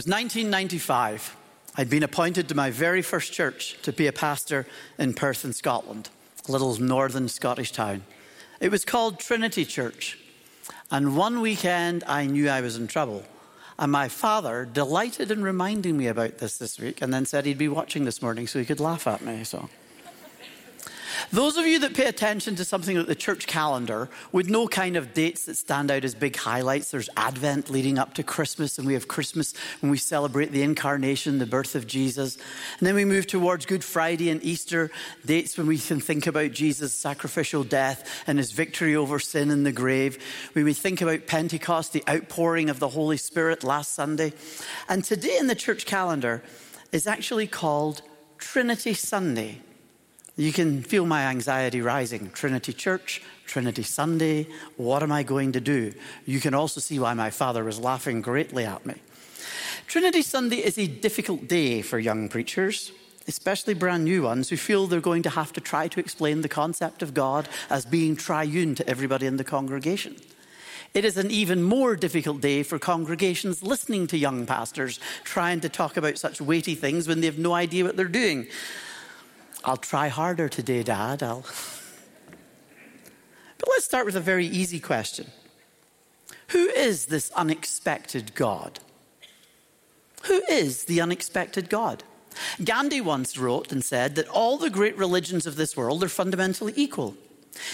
was 1995. I'd been appointed to my very first church to be a pastor in Perth in Scotland, a little northern Scottish town. It was called Trinity Church. And one weekend, I knew I was in trouble. And my father delighted in reminding me about this this week and then said he'd be watching this morning so he could laugh at me. So. Those of you that pay attention to something like the church calendar would know kind of dates that stand out as big highlights. There's Advent leading up to Christmas, and we have Christmas when we celebrate the incarnation, the birth of Jesus. And then we move towards Good Friday and Easter, dates when we can think about Jesus' sacrificial death and his victory over sin in the grave. When we think about Pentecost, the outpouring of the Holy Spirit last Sunday. And today in the church calendar is actually called Trinity Sunday. You can feel my anxiety rising. Trinity Church, Trinity Sunday, what am I going to do? You can also see why my father was laughing greatly at me. Trinity Sunday is a difficult day for young preachers, especially brand new ones who feel they're going to have to try to explain the concept of God as being triune to everybody in the congregation. It is an even more difficult day for congregations listening to young pastors trying to talk about such weighty things when they have no idea what they're doing. I'll try harder today, Dad. I'll. But let's start with a very easy question Who is this unexpected God? Who is the unexpected God? Gandhi once wrote and said that all the great religions of this world are fundamentally equal.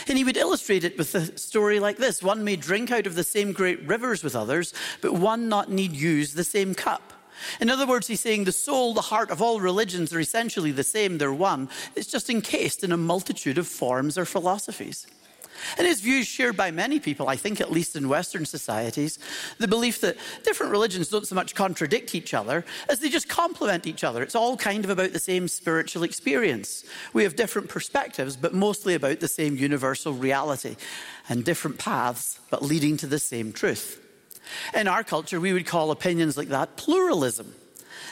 And he would illustrate it with a story like this one may drink out of the same great rivers with others, but one not need use the same cup. In other words, he's saying the soul, the heart of all religions are essentially the same, they're one. It's just encased in a multitude of forms or philosophies. And his view is shared by many people, I think, at least in Western societies, the belief that different religions don't so much contradict each other as they just complement each other. It's all kind of about the same spiritual experience. We have different perspectives, but mostly about the same universal reality and different paths, but leading to the same truth. In our culture, we would call opinions like that pluralism.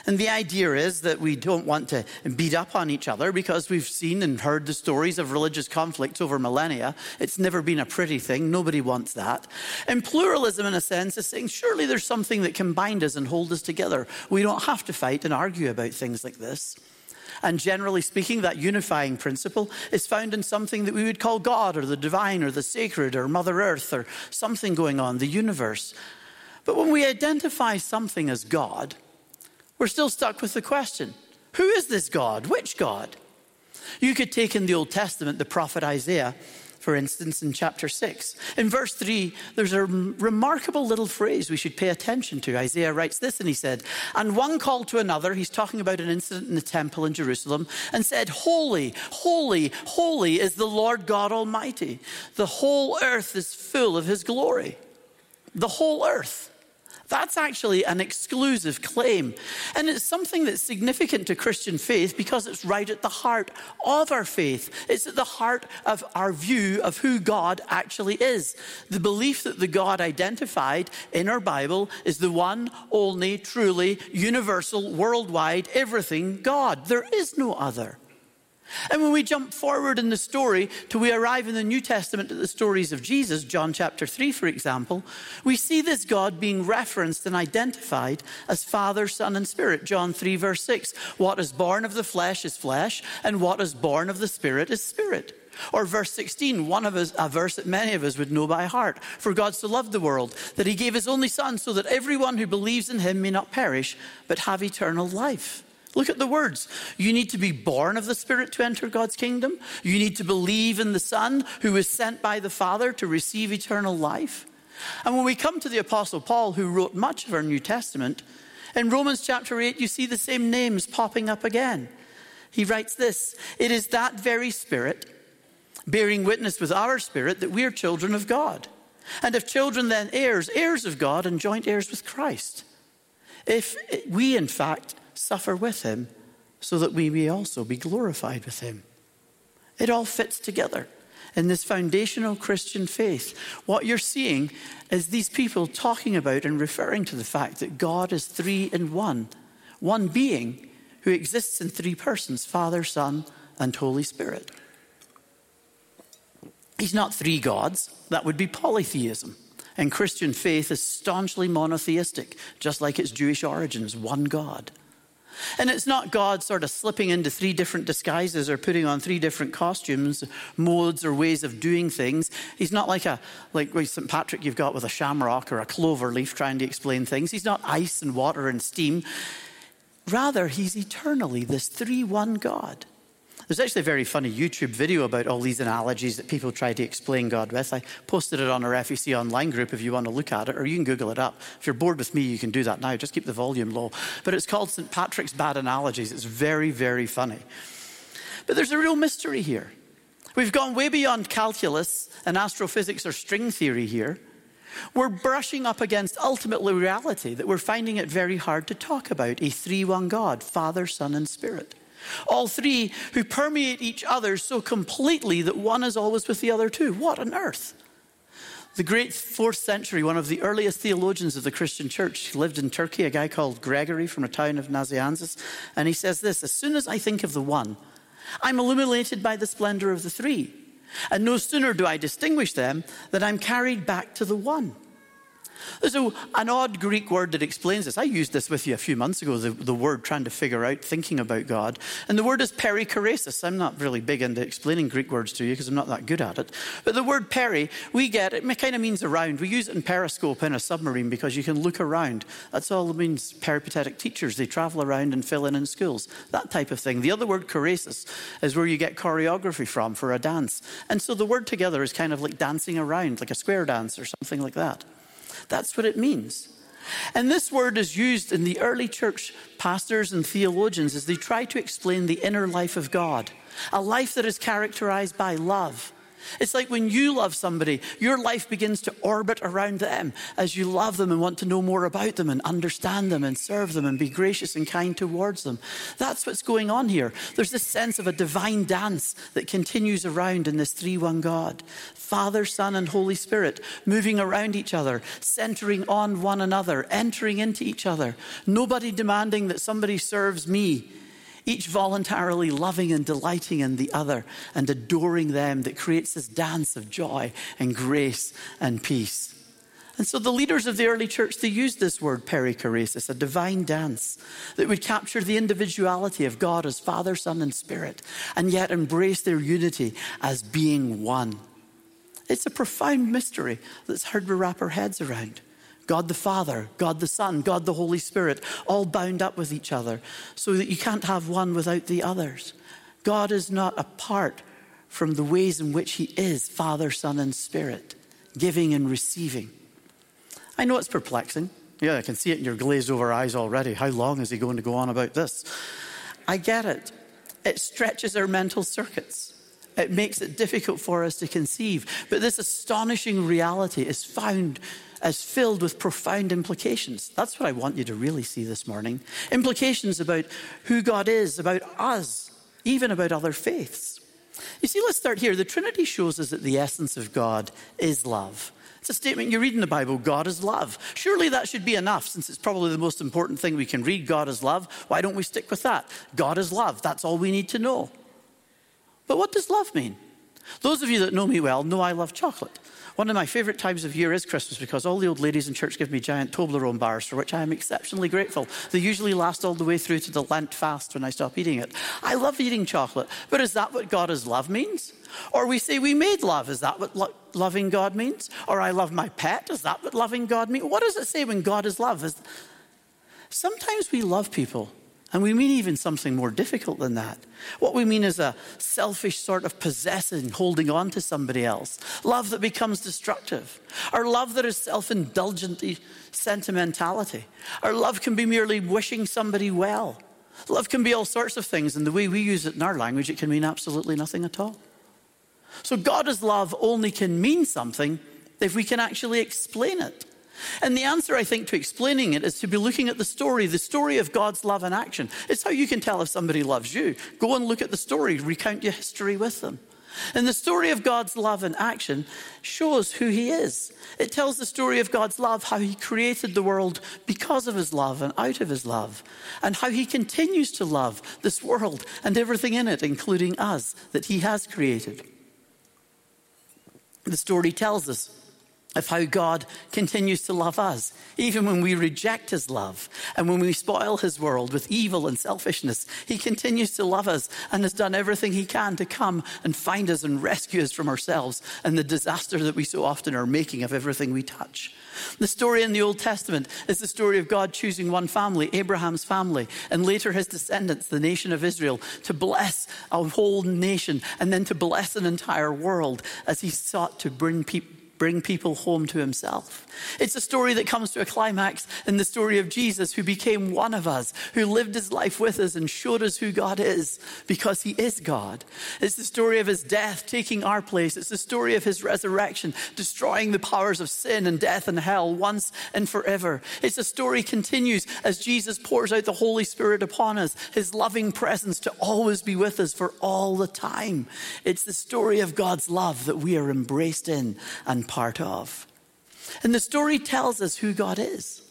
And the idea is that we don't want to beat up on each other because we've seen and heard the stories of religious conflicts over millennia. It's never been a pretty thing. Nobody wants that. And pluralism, in a sense, is saying surely there's something that can bind us and hold us together. We don't have to fight and argue about things like this. And generally speaking, that unifying principle is found in something that we would call God or the divine or the sacred or Mother Earth or something going on, the universe. But when we identify something as God, we're still stuck with the question who is this God? Which God? You could take in the Old Testament the prophet Isaiah, for instance, in chapter 6. In verse 3, there's a remarkable little phrase we should pay attention to. Isaiah writes this, and he said, And one called to another, he's talking about an incident in the temple in Jerusalem, and said, Holy, holy, holy is the Lord God Almighty. The whole earth is full of his glory. The whole earth. That's actually an exclusive claim. And it's something that's significant to Christian faith because it's right at the heart of our faith. It's at the heart of our view of who God actually is. The belief that the God identified in our Bible is the one, only, truly, universal, worldwide, everything God. There is no other. And when we jump forward in the story till we arrive in the New Testament at the stories of Jesus, John chapter 3, for example, we see this God being referenced and identified as Father, Son, and Spirit. John 3, verse 6 What is born of the flesh is flesh, and what is born of the Spirit is spirit. Or verse 16, one of us, a verse that many of us would know by heart. For God so loved the world that he gave his only Son so that everyone who believes in him may not perish, but have eternal life. Look at the words. You need to be born of the Spirit to enter God's kingdom. You need to believe in the Son who was sent by the Father to receive eternal life. And when we come to the Apostle Paul, who wrote much of our New Testament, in Romans chapter 8, you see the same names popping up again. He writes this It is that very Spirit, bearing witness with our spirit, that we are children of God. And if children, then heirs, heirs of God, and joint heirs with Christ. If we, in fact, suffer with him so that we may also be glorified with him. It all fits together in this foundational Christian faith. What you're seeing is these people talking about and referring to the fact that God is three in one, one being who exists in three persons Father, Son, and Holy Spirit. He's not three gods, that would be polytheism. And Christian faith is staunchly monotheistic, just like its Jewish origins, one God. And it's not God sort of slipping into three different disguises or putting on three different costumes, modes, or ways of doing things. He's not like a like St. Patrick you've got with a shamrock or a clover leaf trying to explain things. He's not ice and water and steam. Rather, he's eternally this three-one God. There's actually a very funny YouTube video about all these analogies that people try to explain God with. I posted it on our FEC online group if you want to look at it, or you can Google it up. If you're bored with me, you can do that now. Just keep the volume low. But it's called St. Patrick's Bad Analogies. It's very, very funny. But there's a real mystery here. We've gone way beyond calculus and astrophysics or string theory here. We're brushing up against ultimately reality that we're finding it very hard to talk about a three one God, Father, Son, and Spirit. All three who permeate each other so completely that one is always with the other two. What on earth? The great fourth century, one of the earliest theologians of the Christian church, lived in Turkey, a guy called Gregory from a town of Nazianzus. And he says this As soon as I think of the one, I'm illuminated by the splendor of the three. And no sooner do I distinguish them than I'm carried back to the one. There's a, an odd Greek word that explains this. I used this with you a few months ago, the, the word trying to figure out, thinking about God. And the word is perichoresis. I'm not really big into explaining Greek words to you because I'm not that good at it. But the word peri, we get, it kind of means around. We use it in periscope in a submarine because you can look around. That's all it means, peripatetic teachers. They travel around and fill in in schools, that type of thing. The other word, choresis, is where you get choreography from for a dance. And so the word together is kind of like dancing around, like a square dance or something like that. That's what it means. And this word is used in the early church pastors and theologians as they try to explain the inner life of God, a life that is characterized by love it's like when you love somebody, your life begins to orbit around them as you love them and want to know more about them and understand them and serve them and be gracious and kind towards them. That's what's going on here. There's this sense of a divine dance that continues around in this three one God Father, Son, and Holy Spirit moving around each other, centering on one another, entering into each other. Nobody demanding that somebody serves me each voluntarily loving and delighting in the other and adoring them that creates this dance of joy and grace and peace. And so the leaders of the early church, they used this word perichoresis, a divine dance that would capture the individuality of God as Father, Son, and Spirit, and yet embrace their unity as being one. It's a profound mystery that's hard to wrap our heads around. God the Father, God the Son, God the Holy Spirit, all bound up with each other so that you can't have one without the others. God is not apart from the ways in which He is Father, Son, and Spirit, giving and receiving. I know it's perplexing. Yeah, I can see it in your glazed over eyes already. How long is He going to go on about this? I get it. It stretches our mental circuits. It makes it difficult for us to conceive. But this astonishing reality is found as filled with profound implications. That's what I want you to really see this morning. Implications about who God is, about us, even about other faiths. You see, let's start here. The Trinity shows us that the essence of God is love. It's a statement you read in the Bible God is love. Surely that should be enough since it's probably the most important thing we can read God is love. Why don't we stick with that? God is love. That's all we need to know. But what does love mean? Those of you that know me well know I love chocolate. One of my favourite times of year is Christmas because all the old ladies in church give me giant Toblerone bars, for which I am exceptionally grateful. They usually last all the way through to the Lent fast when I stop eating it. I love eating chocolate, but is that what God is love means? Or we say we made love, is that what lo- loving God means? Or I love my pet, is that what loving God means? What does it say when God is love? Is... Sometimes we love people and we mean even something more difficult than that. What we mean is a selfish sort of possessing, holding on to somebody else. Love that becomes destructive. Or love that is self indulgent sentimentality. Or love can be merely wishing somebody well. Love can be all sorts of things, and the way we use it in our language, it can mean absolutely nothing at all. So, God as love only can mean something if we can actually explain it. And the answer, I think, to explaining it is to be looking at the story, the story of God's love in action. It's how you can tell if somebody loves you. Go and look at the story, recount your history with them. And the story of God's love in action shows who He is. It tells the story of God's love, how He created the world because of His love and out of His love, and how He continues to love this world and everything in it, including us, that He has created. The story tells us of how God continues to love us, even when we reject his love and when we spoil his world with evil and selfishness. He continues to love us and has done everything he can to come and find us and rescue us from ourselves and the disaster that we so often are making of everything we touch. The story in the Old Testament is the story of God choosing one family, Abraham's family, and later his descendants, the nation of Israel, to bless a whole nation and then to bless an entire world as he sought to bring people bring people home to himself. It's a story that comes to a climax in the story of Jesus, who became one of us, who lived his life with us and showed us who God is because he is God. It's the story of his death taking our place. It's the story of his resurrection, destroying the powers of sin and death and hell once and forever. It's a story continues as Jesus pours out the Holy Spirit upon us, his loving presence to always be with us for all the time. It's the story of God's love that we are embraced in and part of. And the story tells us who God is.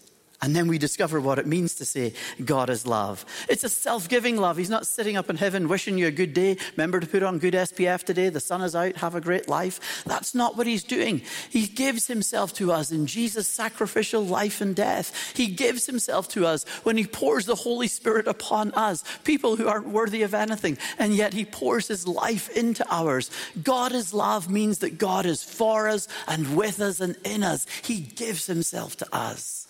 And then we discover what it means to say God is love. It's a self giving love. He's not sitting up in heaven wishing you a good day. Remember to put on good SPF today. The sun is out. Have a great life. That's not what he's doing. He gives himself to us in Jesus' sacrificial life and death. He gives himself to us when he pours the Holy Spirit upon us, people who aren't worthy of anything. And yet he pours his life into ours. God is love means that God is for us and with us and in us. He gives himself to us.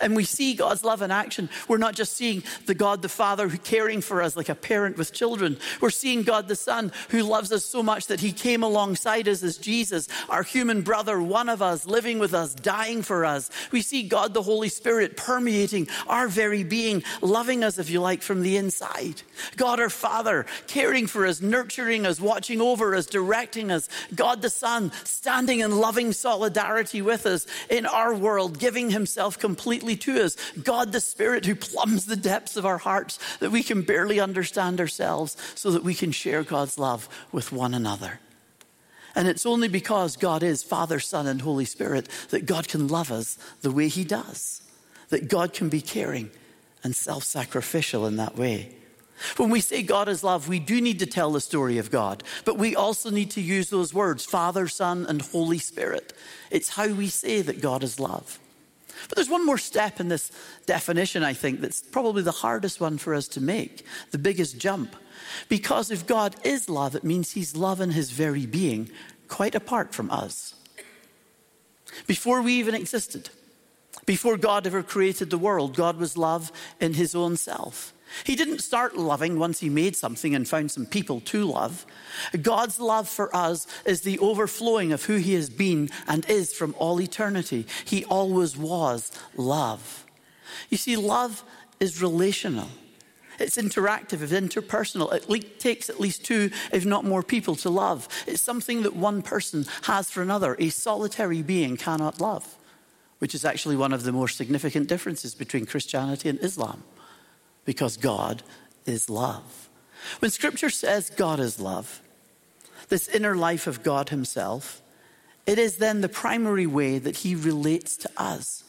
And we see God's love in action. We're not just seeing the God the Father who caring for us like a parent with children. We're seeing God the Son who loves us so much that he came alongside us as Jesus, our human brother, one of us, living with us, dying for us. We see God the Holy Spirit permeating our very being, loving us, if you like, from the inside. God our Father caring for us, nurturing us, watching over us, directing us. God the Son standing in loving solidarity with us in our world, giving himself completely completely to us. God the Spirit who plumbs the depths of our hearts that we can barely understand ourselves so that we can share God's love with one another. And it's only because God is Father, Son, and Holy Spirit that God can love us the way He does, that God can be caring and self sacrificial in that way. When we say God is love, we do need to tell the story of God, but we also need to use those words Father, Son, and Holy Spirit. It's how we say that God is love. But there's one more step in this definition, I think, that's probably the hardest one for us to make, the biggest jump. Because if God is love, it means He's love in His very being, quite apart from us. Before we even existed, before God ever created the world, God was love in His own self. He didn't start loving once he made something and found some people to love. God's love for us is the overflowing of who he has been and is from all eternity. He always was love. You see, love is relational. It's interactive, it's interpersonal. It takes at least two, if not more, people to love. It's something that one person has for another. A solitary being cannot love, which is actually one of the more significant differences between Christianity and Islam because God is love. When scripture says God is love, this inner life of God Himself, it is then the primary way that He relates to us.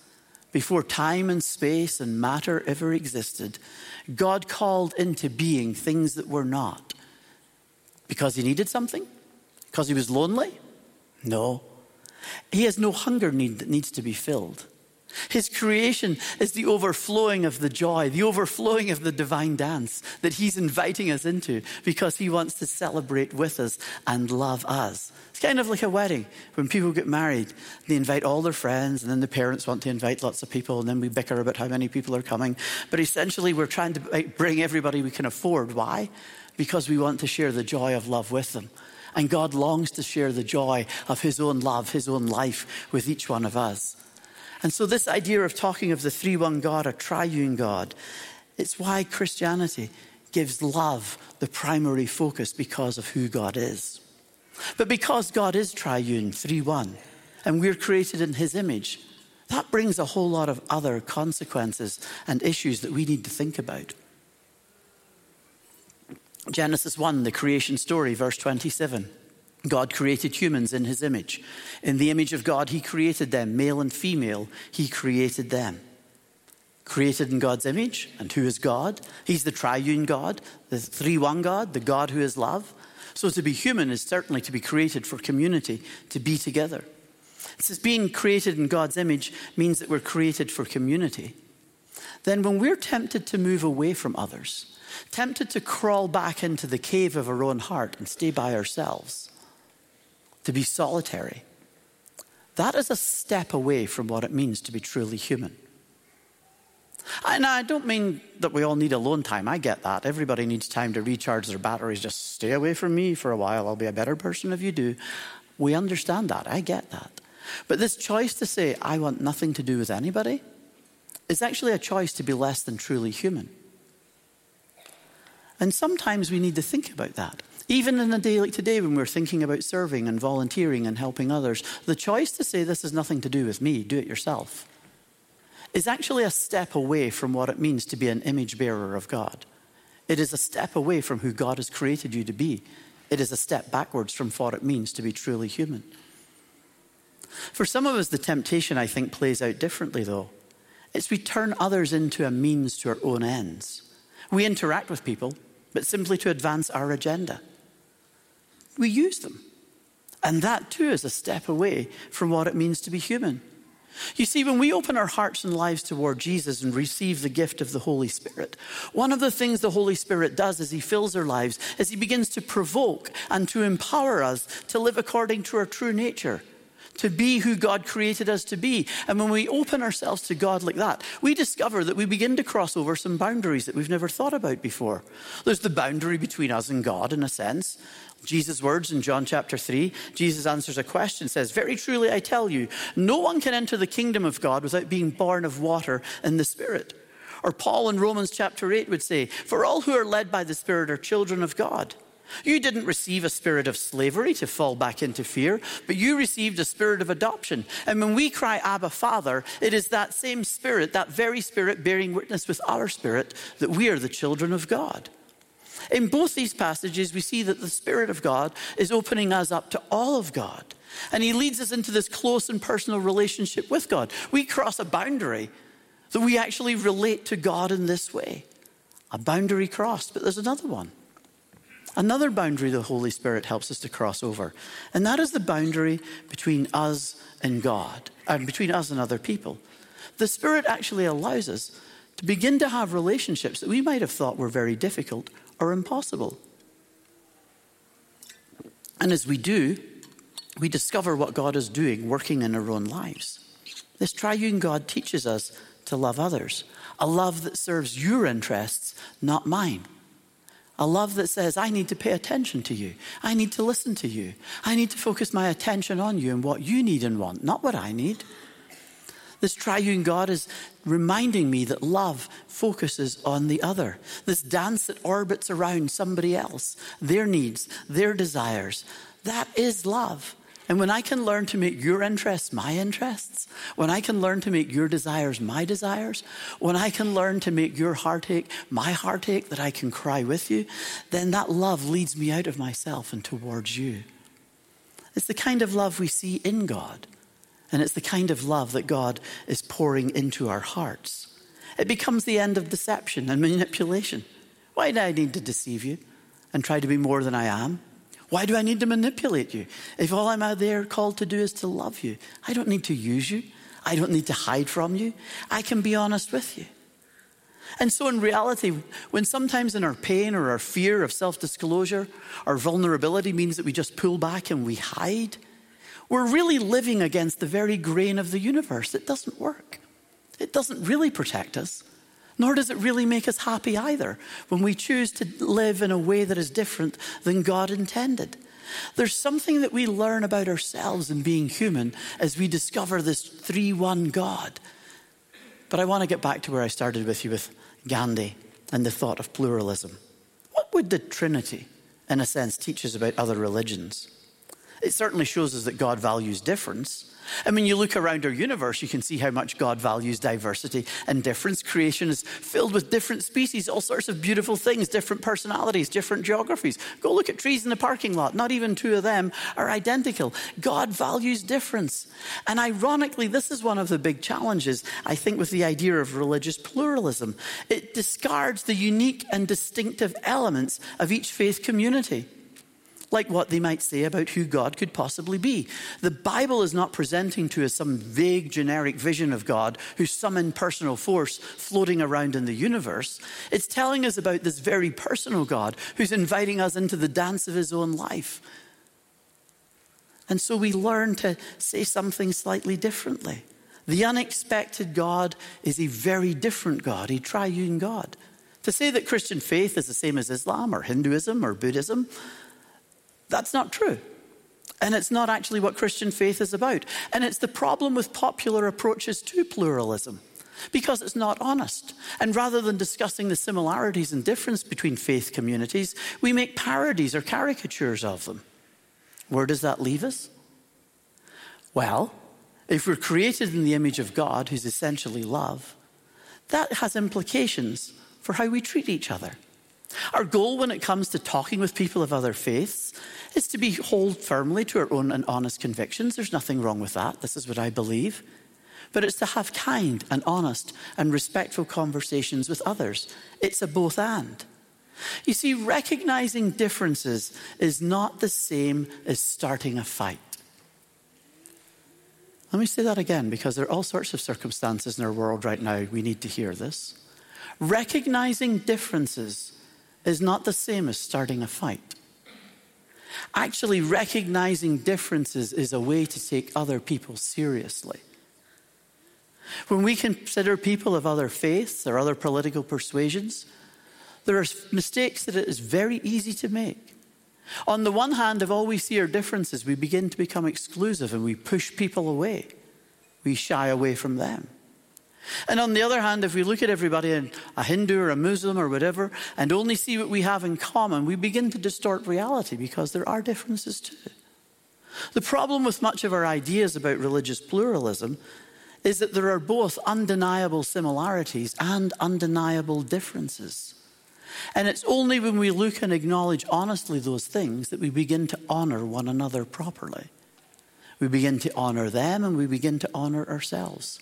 Before time and space and matter ever existed, God called into being things that were not. Because He needed something? Because He was lonely? No. He has no hunger need that needs to be filled. His creation is the overflowing of the joy, the overflowing of the divine dance that He's inviting us into because He wants to celebrate with us and love us. It's kind of like a wedding. When people get married, they invite all their friends, and then the parents want to invite lots of people, and then we bicker about how many people are coming. But essentially, we're trying to bring everybody we can afford. Why? Because we want to share the joy of love with them. And God longs to share the joy of His own love, His own life with each one of us. And so, this idea of talking of the three one God, a triune God, it's why Christianity gives love the primary focus because of who God is. But because God is triune, three one, and we're created in his image, that brings a whole lot of other consequences and issues that we need to think about. Genesis 1, the creation story, verse 27. God created humans in his image. In the image of God, he created them, male and female, he created them. Created in God's image, and who is God? He's the triune God, the three one God, the God who is love. So to be human is certainly to be created for community, to be together. It says being created in God's image means that we're created for community. Then, when we're tempted to move away from others, tempted to crawl back into the cave of our own heart and stay by ourselves, to be solitary, that is a step away from what it means to be truly human. And I don't mean that we all need alone time. I get that. Everybody needs time to recharge their batteries. Just stay away from me for a while. I'll be a better person if you do. We understand that. I get that. But this choice to say, I want nothing to do with anybody, is actually a choice to be less than truly human. And sometimes we need to think about that. Even in a day like today, when we're thinking about serving and volunteering and helping others, the choice to say, This has nothing to do with me, do it yourself, is actually a step away from what it means to be an image bearer of God. It is a step away from who God has created you to be. It is a step backwards from what it means to be truly human. For some of us, the temptation, I think, plays out differently, though. It's we turn others into a means to our own ends. We interact with people, but simply to advance our agenda. We use them. And that, too, is a step away from what it means to be human. You see, when we open our hearts and lives toward Jesus and receive the gift of the Holy Spirit, one of the things the Holy Spirit does as He fills our lives is He begins to provoke and to empower us to live according to our true nature to be who God created us to be. And when we open ourselves to God like that, we discover that we begin to cross over some boundaries that we've never thought about before. There's the boundary between us and God, in a sense. Jesus' words in John chapter 3, Jesus answers a question, says, Very truly I tell you, no one can enter the kingdom of God without being born of water and the Spirit. Or Paul in Romans chapter 8 would say, For all who are led by the Spirit are children of God. You didn't receive a spirit of slavery to fall back into fear, but you received a spirit of adoption. And when we cry, Abba, Father, it is that same spirit, that very spirit bearing witness with our spirit, that we are the children of God. In both these passages, we see that the Spirit of God is opening us up to all of God. And He leads us into this close and personal relationship with God. We cross a boundary that we actually relate to God in this way. A boundary crossed, but there's another one another boundary the Holy Spirit helps us to cross over, and that is the boundary between us and God, and between us and other people. The Spirit actually allows us to begin to have relationships that we might have thought were very difficult or impossible. And as we do, we discover what God is doing, working in our own lives. This triune God teaches us to love others, a love that serves your interests, not mine. A love that says, I need to pay attention to you. I need to listen to you. I need to focus my attention on you and what you need and want, not what I need. This triune God is reminding me that love focuses on the other. This dance that orbits around somebody else, their needs, their desires. That is love. And when I can learn to make your interests my interests, when I can learn to make your desires my desires, when I can learn to make your heartache my heartache, that I can cry with you, then that love leads me out of myself and towards you. It's the kind of love we see in God, and it's the kind of love that God is pouring into our hearts. It becomes the end of deception and manipulation. Why do I need to deceive you and try to be more than I am? Why do I need to manipulate you? If all I'm out there called to do is to love you, I don't need to use you. I don't need to hide from you. I can be honest with you. And so, in reality, when sometimes in our pain or our fear of self disclosure, our vulnerability means that we just pull back and we hide, we're really living against the very grain of the universe. It doesn't work, it doesn't really protect us. Nor does it really make us happy either when we choose to live in a way that is different than God intended. There's something that we learn about ourselves in being human as we discover this 3 1 God. But I want to get back to where I started with you with Gandhi and the thought of pluralism. What would the Trinity, in a sense, teach us about other religions? It certainly shows us that God values difference. And when you look around our universe, you can see how much God values diversity and difference. Creation is filled with different species, all sorts of beautiful things, different personalities, different geographies. Go look at trees in the parking lot. Not even two of them are identical. God values difference. And ironically, this is one of the big challenges, I think, with the idea of religious pluralism. It discards the unique and distinctive elements of each faith community. Like what they might say about who God could possibly be. The Bible is not presenting to us some vague, generic vision of God who's some impersonal force floating around in the universe. It's telling us about this very personal God who's inviting us into the dance of his own life. And so we learn to say something slightly differently. The unexpected God is a very different God, a triune God. To say that Christian faith is the same as Islam or Hinduism or Buddhism, that's not true. And it's not actually what Christian faith is about. And it's the problem with popular approaches to pluralism because it's not honest. And rather than discussing the similarities and difference between faith communities, we make parodies or caricatures of them. Where does that leave us? Well, if we're created in the image of God, who's essentially love, that has implications for how we treat each other. Our goal when it comes to talking with people of other faiths is to be hold firmly to our own and honest convictions. There's nothing wrong with that. This is what I believe. But it's to have kind and honest and respectful conversations with others. It's a both and. You see, recognizing differences is not the same as starting a fight. Let me say that again because there are all sorts of circumstances in our world right now we need to hear this. Recognizing differences is not the same as starting a fight. Actually, recognizing differences is a way to take other people seriously. When we consider people of other faiths or other political persuasions, there are mistakes that it is very easy to make. On the one hand, if all we see are differences, we begin to become exclusive and we push people away. We shy away from them. And on the other hand, if we look at everybody, a Hindu or a Muslim or whatever, and only see what we have in common, we begin to distort reality because there are differences too. The problem with much of our ideas about religious pluralism is that there are both undeniable similarities and undeniable differences. And it's only when we look and acknowledge honestly those things that we begin to honor one another properly. We begin to honor them and we begin to honor ourselves.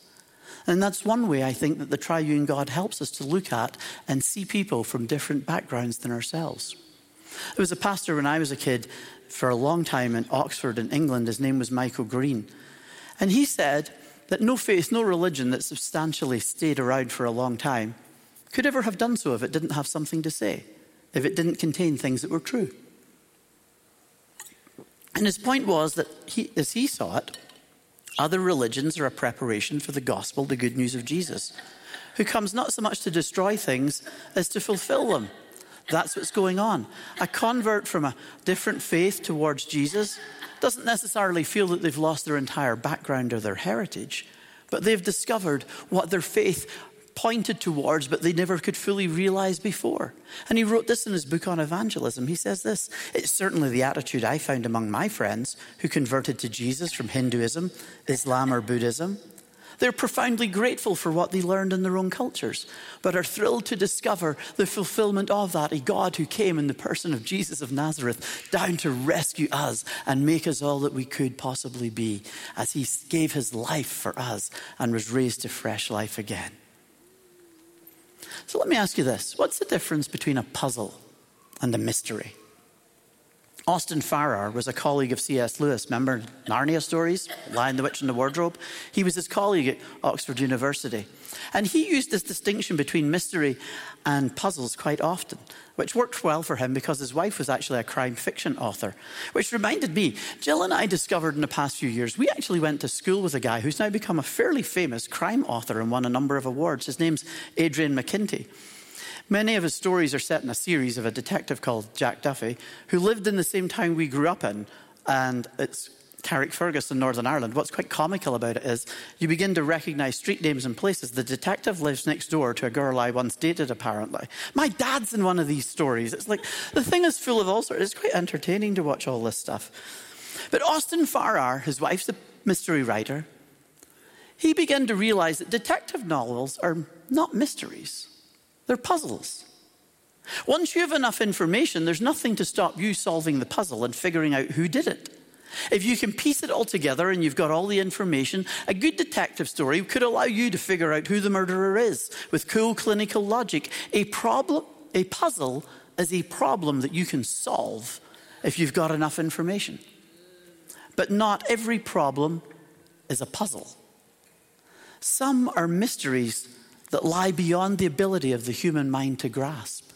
And that's one way I think that the triune God helps us to look at and see people from different backgrounds than ourselves. There was a pastor when I was a kid for a long time in Oxford in England. His name was Michael Green. And he said that no faith, no religion that substantially stayed around for a long time could ever have done so if it didn't have something to say, if it didn't contain things that were true. And his point was that, he, as he saw it, other religions are a preparation for the gospel, the good news of Jesus, who comes not so much to destroy things as to fulfill them. That's what's going on. A convert from a different faith towards Jesus doesn't necessarily feel that they've lost their entire background or their heritage, but they've discovered what their faith pointed towards, but they never could fully realize before. And he wrote this in his book on evangelism. He says this It's certainly the attitude I found among my friends who converted to Jesus from Hinduism, Islam, or Buddhism. They're profoundly grateful for what they learned in their own cultures, but are thrilled to discover the fulfillment of that a God who came in the person of Jesus of Nazareth down to rescue us and make us all that we could possibly be as he gave his life for us and was raised to fresh life again. So let me ask you this what's the difference between a puzzle and a mystery? Austin Farrer was a colleague of C.S. Lewis. Remember Narnia stories? Lion, the Witch, and the Wardrobe? He was his colleague at Oxford University. And he used this distinction between mystery and puzzles quite often, which worked well for him because his wife was actually a crime fiction author. Which reminded me, Jill and I discovered in the past few years, we actually went to school with a guy who's now become a fairly famous crime author and won a number of awards. His name's Adrian McKinty. Many of his stories are set in a series of a detective called Jack Duffy, who lived in the same town we grew up in, and it's Carrickfergus in Northern Ireland. What's quite comical about it is you begin to recognize street names and places. The detective lives next door to a girl I once dated, apparently. My dad's in one of these stories. It's like the thing is full of all sorts. It's quite entertaining to watch all this stuff. But Austin Farrer, his wife's a mystery writer, he began to realize that detective novels are not mysteries. They're puzzles. Once you have enough information, there's nothing to stop you solving the puzzle and figuring out who did it. If you can piece it all together and you've got all the information, a good detective story could allow you to figure out who the murderer is with cool clinical logic. A problem, a puzzle is a problem that you can solve if you've got enough information. But not every problem is a puzzle. Some are mysteries that lie beyond the ability of the human mind to grasp.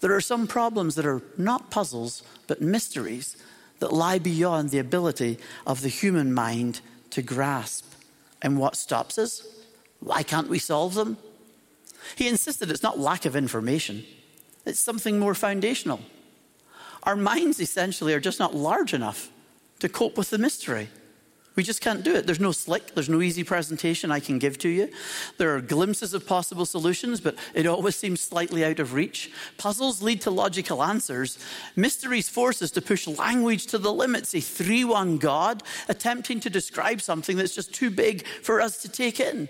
There are some problems that are not puzzles, but mysteries that lie beyond the ability of the human mind to grasp. And what stops us? Why can't we solve them? He insisted it's not lack of information, it's something more foundational. Our minds essentially are just not large enough to cope with the mystery. We just can't do it. There's no slick, there's no easy presentation I can give to you. There are glimpses of possible solutions, but it always seems slightly out of reach. Puzzles lead to logical answers. Mysteries force us to push language to the limits. A 3 1 God attempting to describe something that's just too big for us to take in.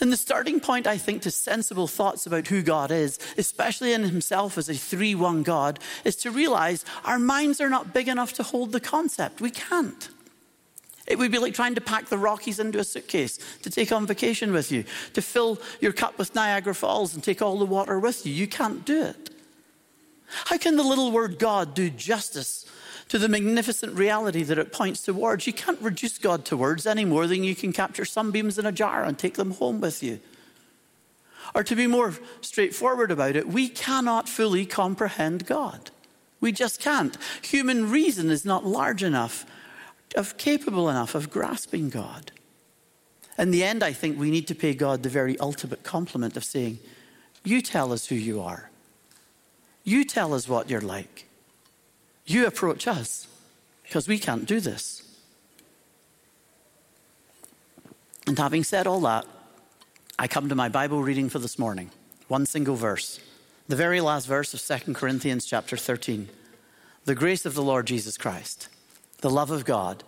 And the starting point, I think, to sensible thoughts about who God is, especially in Himself as a 3 1 God, is to realize our minds are not big enough to hold the concept. We can't. It would be like trying to pack the Rockies into a suitcase to take on vacation with you, to fill your cup with Niagara Falls and take all the water with you. You can't do it. How can the little word God do justice to the magnificent reality that it points towards? You can't reduce God to words any more than you can capture sunbeams in a jar and take them home with you. Or to be more straightforward about it, we cannot fully comprehend God. We just can't. Human reason is not large enough of capable enough of grasping God. In the end, I think we need to pay God the very ultimate compliment of saying, You tell us who you are. You tell us what you're like. You approach us because we can't do this. And having said all that, I come to my Bible reading for this morning. One single verse. The very last verse of 2 Corinthians chapter 13. The grace of the Lord Jesus Christ the love of God,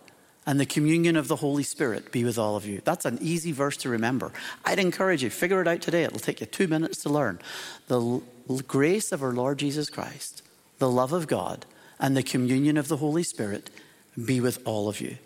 and the communion of the Holy Spirit be with all of you. That's an easy verse to remember. I'd encourage you, figure it out today. It'll take you two minutes to learn. The l- grace of our Lord Jesus Christ, the love of God, and the communion of the Holy Spirit be with all of you.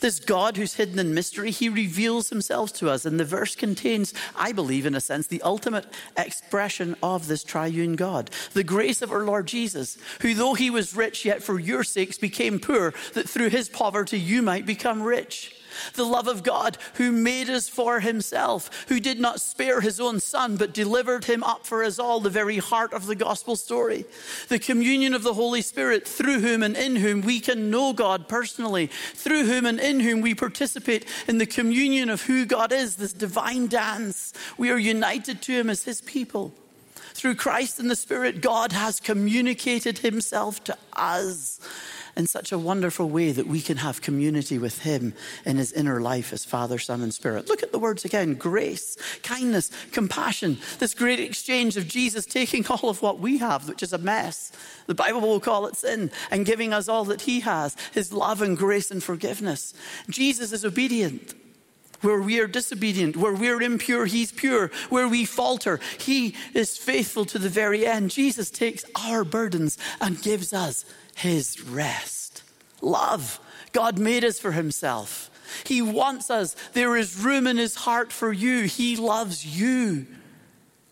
This God who's hidden in mystery, he reveals himself to us. And the verse contains, I believe, in a sense, the ultimate expression of this triune God. The grace of our Lord Jesus, who, though he was rich, yet for your sakes became poor, that through his poverty you might become rich. The love of God who made us for himself, who did not spare his own son, but delivered him up for us all, the very heart of the gospel story. The communion of the Holy Spirit, through whom and in whom we can know God personally, through whom and in whom we participate in the communion of who God is, this divine dance. We are united to him as his people. Through Christ and the Spirit, God has communicated himself to us in such a wonderful way that we can have community with Him in His inner life as Father, Son, and Spirit. Look at the words again grace, kindness, compassion, this great exchange of Jesus taking all of what we have, which is a mess. The Bible will call it sin, and giving us all that He has His love and grace and forgiveness. Jesus is obedient. Where we are disobedient, where we're impure, He's pure. Where we falter, He is faithful to the very end. Jesus takes our burdens and gives us his rest. Love. God made us for himself. He wants us. There is room in his heart for you. He loves you.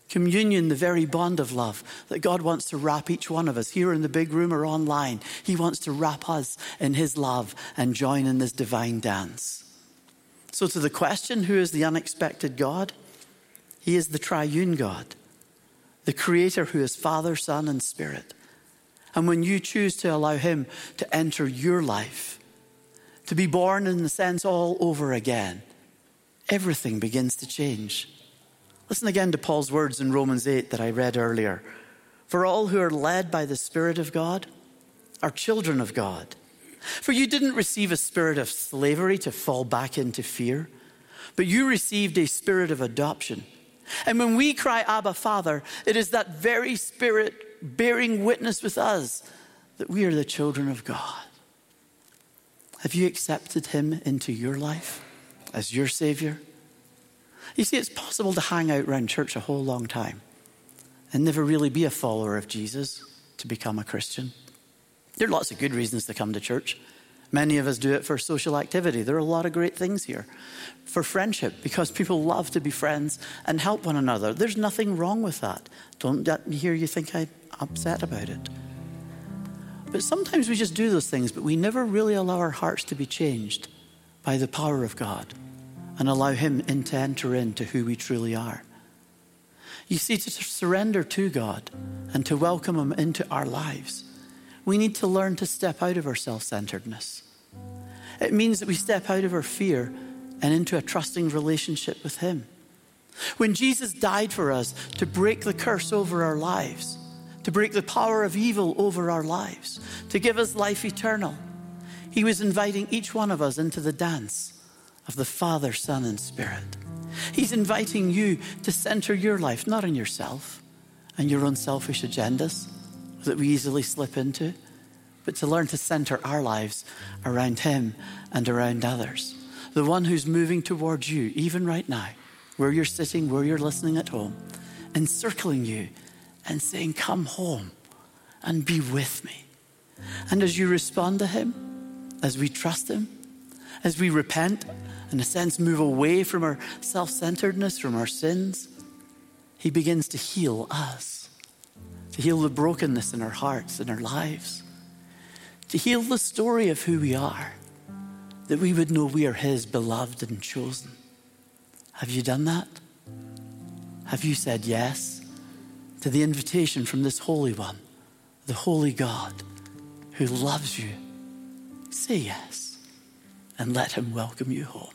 Communion, the very bond of love that God wants to wrap each one of us here in the big room or online. He wants to wrap us in his love and join in this divine dance. So, to the question, who is the unexpected God? He is the triune God, the creator who is Father, Son, and Spirit. And when you choose to allow Him to enter your life, to be born in the sense all over again, everything begins to change. Listen again to Paul's words in Romans 8 that I read earlier. For all who are led by the Spirit of God are children of God. For you didn't receive a spirit of slavery to fall back into fear, but you received a spirit of adoption. And when we cry, Abba, Father, it is that very spirit bearing witness with us that we are the children of God. Have you accepted Him into your life as your Savior? You see, it's possible to hang out around church a whole long time and never really be a follower of Jesus to become a Christian. There are lots of good reasons to come to church. Many of us do it for social activity. There are a lot of great things here. For friendship, because people love to be friends and help one another. There's nothing wrong with that. Don't let me hear you think I'm upset about it. But sometimes we just do those things, but we never really allow our hearts to be changed by the power of God and allow Him in to enter into who we truly are. You see, to surrender to God and to welcome Him into our lives, we need to learn to step out of our self centeredness. It means that we step out of our fear and into a trusting relationship with Him. When Jesus died for us to break the curse over our lives, to break the power of evil over our lives, to give us life eternal, He was inviting each one of us into the dance of the Father, Son, and Spirit. He's inviting you to center your life not on yourself and your own selfish agendas that we easily slip into, but to learn to center our lives around Him and around others. The one who's moving towards you, even right now, where you're sitting, where you're listening at home, encircling you and saying, Come home and be with me. And as you respond to Him, as we trust Him, as we repent, in a sense, move away from our self centeredness, from our sins, He begins to heal us, to heal the brokenness in our hearts and our lives, to heal the story of who we are, that we would know we are His beloved and chosen. Have you done that? Have you said yes to the invitation from this Holy One, the Holy God who loves you? Say yes and let Him welcome you home.